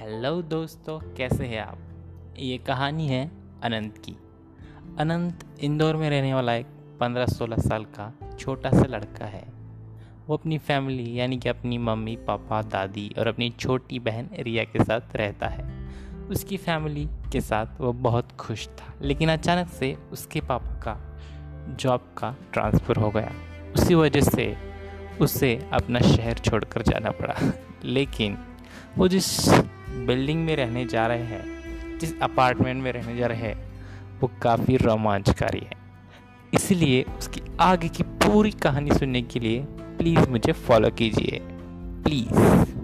Hello दोस्तों, कैसे हैं आप? ये कहानी है अनंत की। अनंत इंदौर में रहने वाला एक पंद्रह सोलह साल का छोटा सा लड़का है। वो अपनी फैमिली, यानी कि अपनी मम्मी, पापा, दादी और अपनी छोटी बहन रिया के साथ रहता है। उसकी फैमिली के साथ वो बहुत खुश था, लेकिन अचानक से उसके पापा का, जॉब का ट्रांसफ़र हो गया। उसी वजह से उसे अपना शहर छोड़कर जाना पड़ा। लेकिन वो जिस बिल्डिंग में रहने जा रहे हैं, जिस अपार्टमेंट में रहने जा रहे हैं, वो काफ़ी रोमांचकारी है। इसलिए उसकी आगे की पूरी कहानी सुनने के लिए प्लीज़ मुझे फॉलो कीजिए। प्लीज़।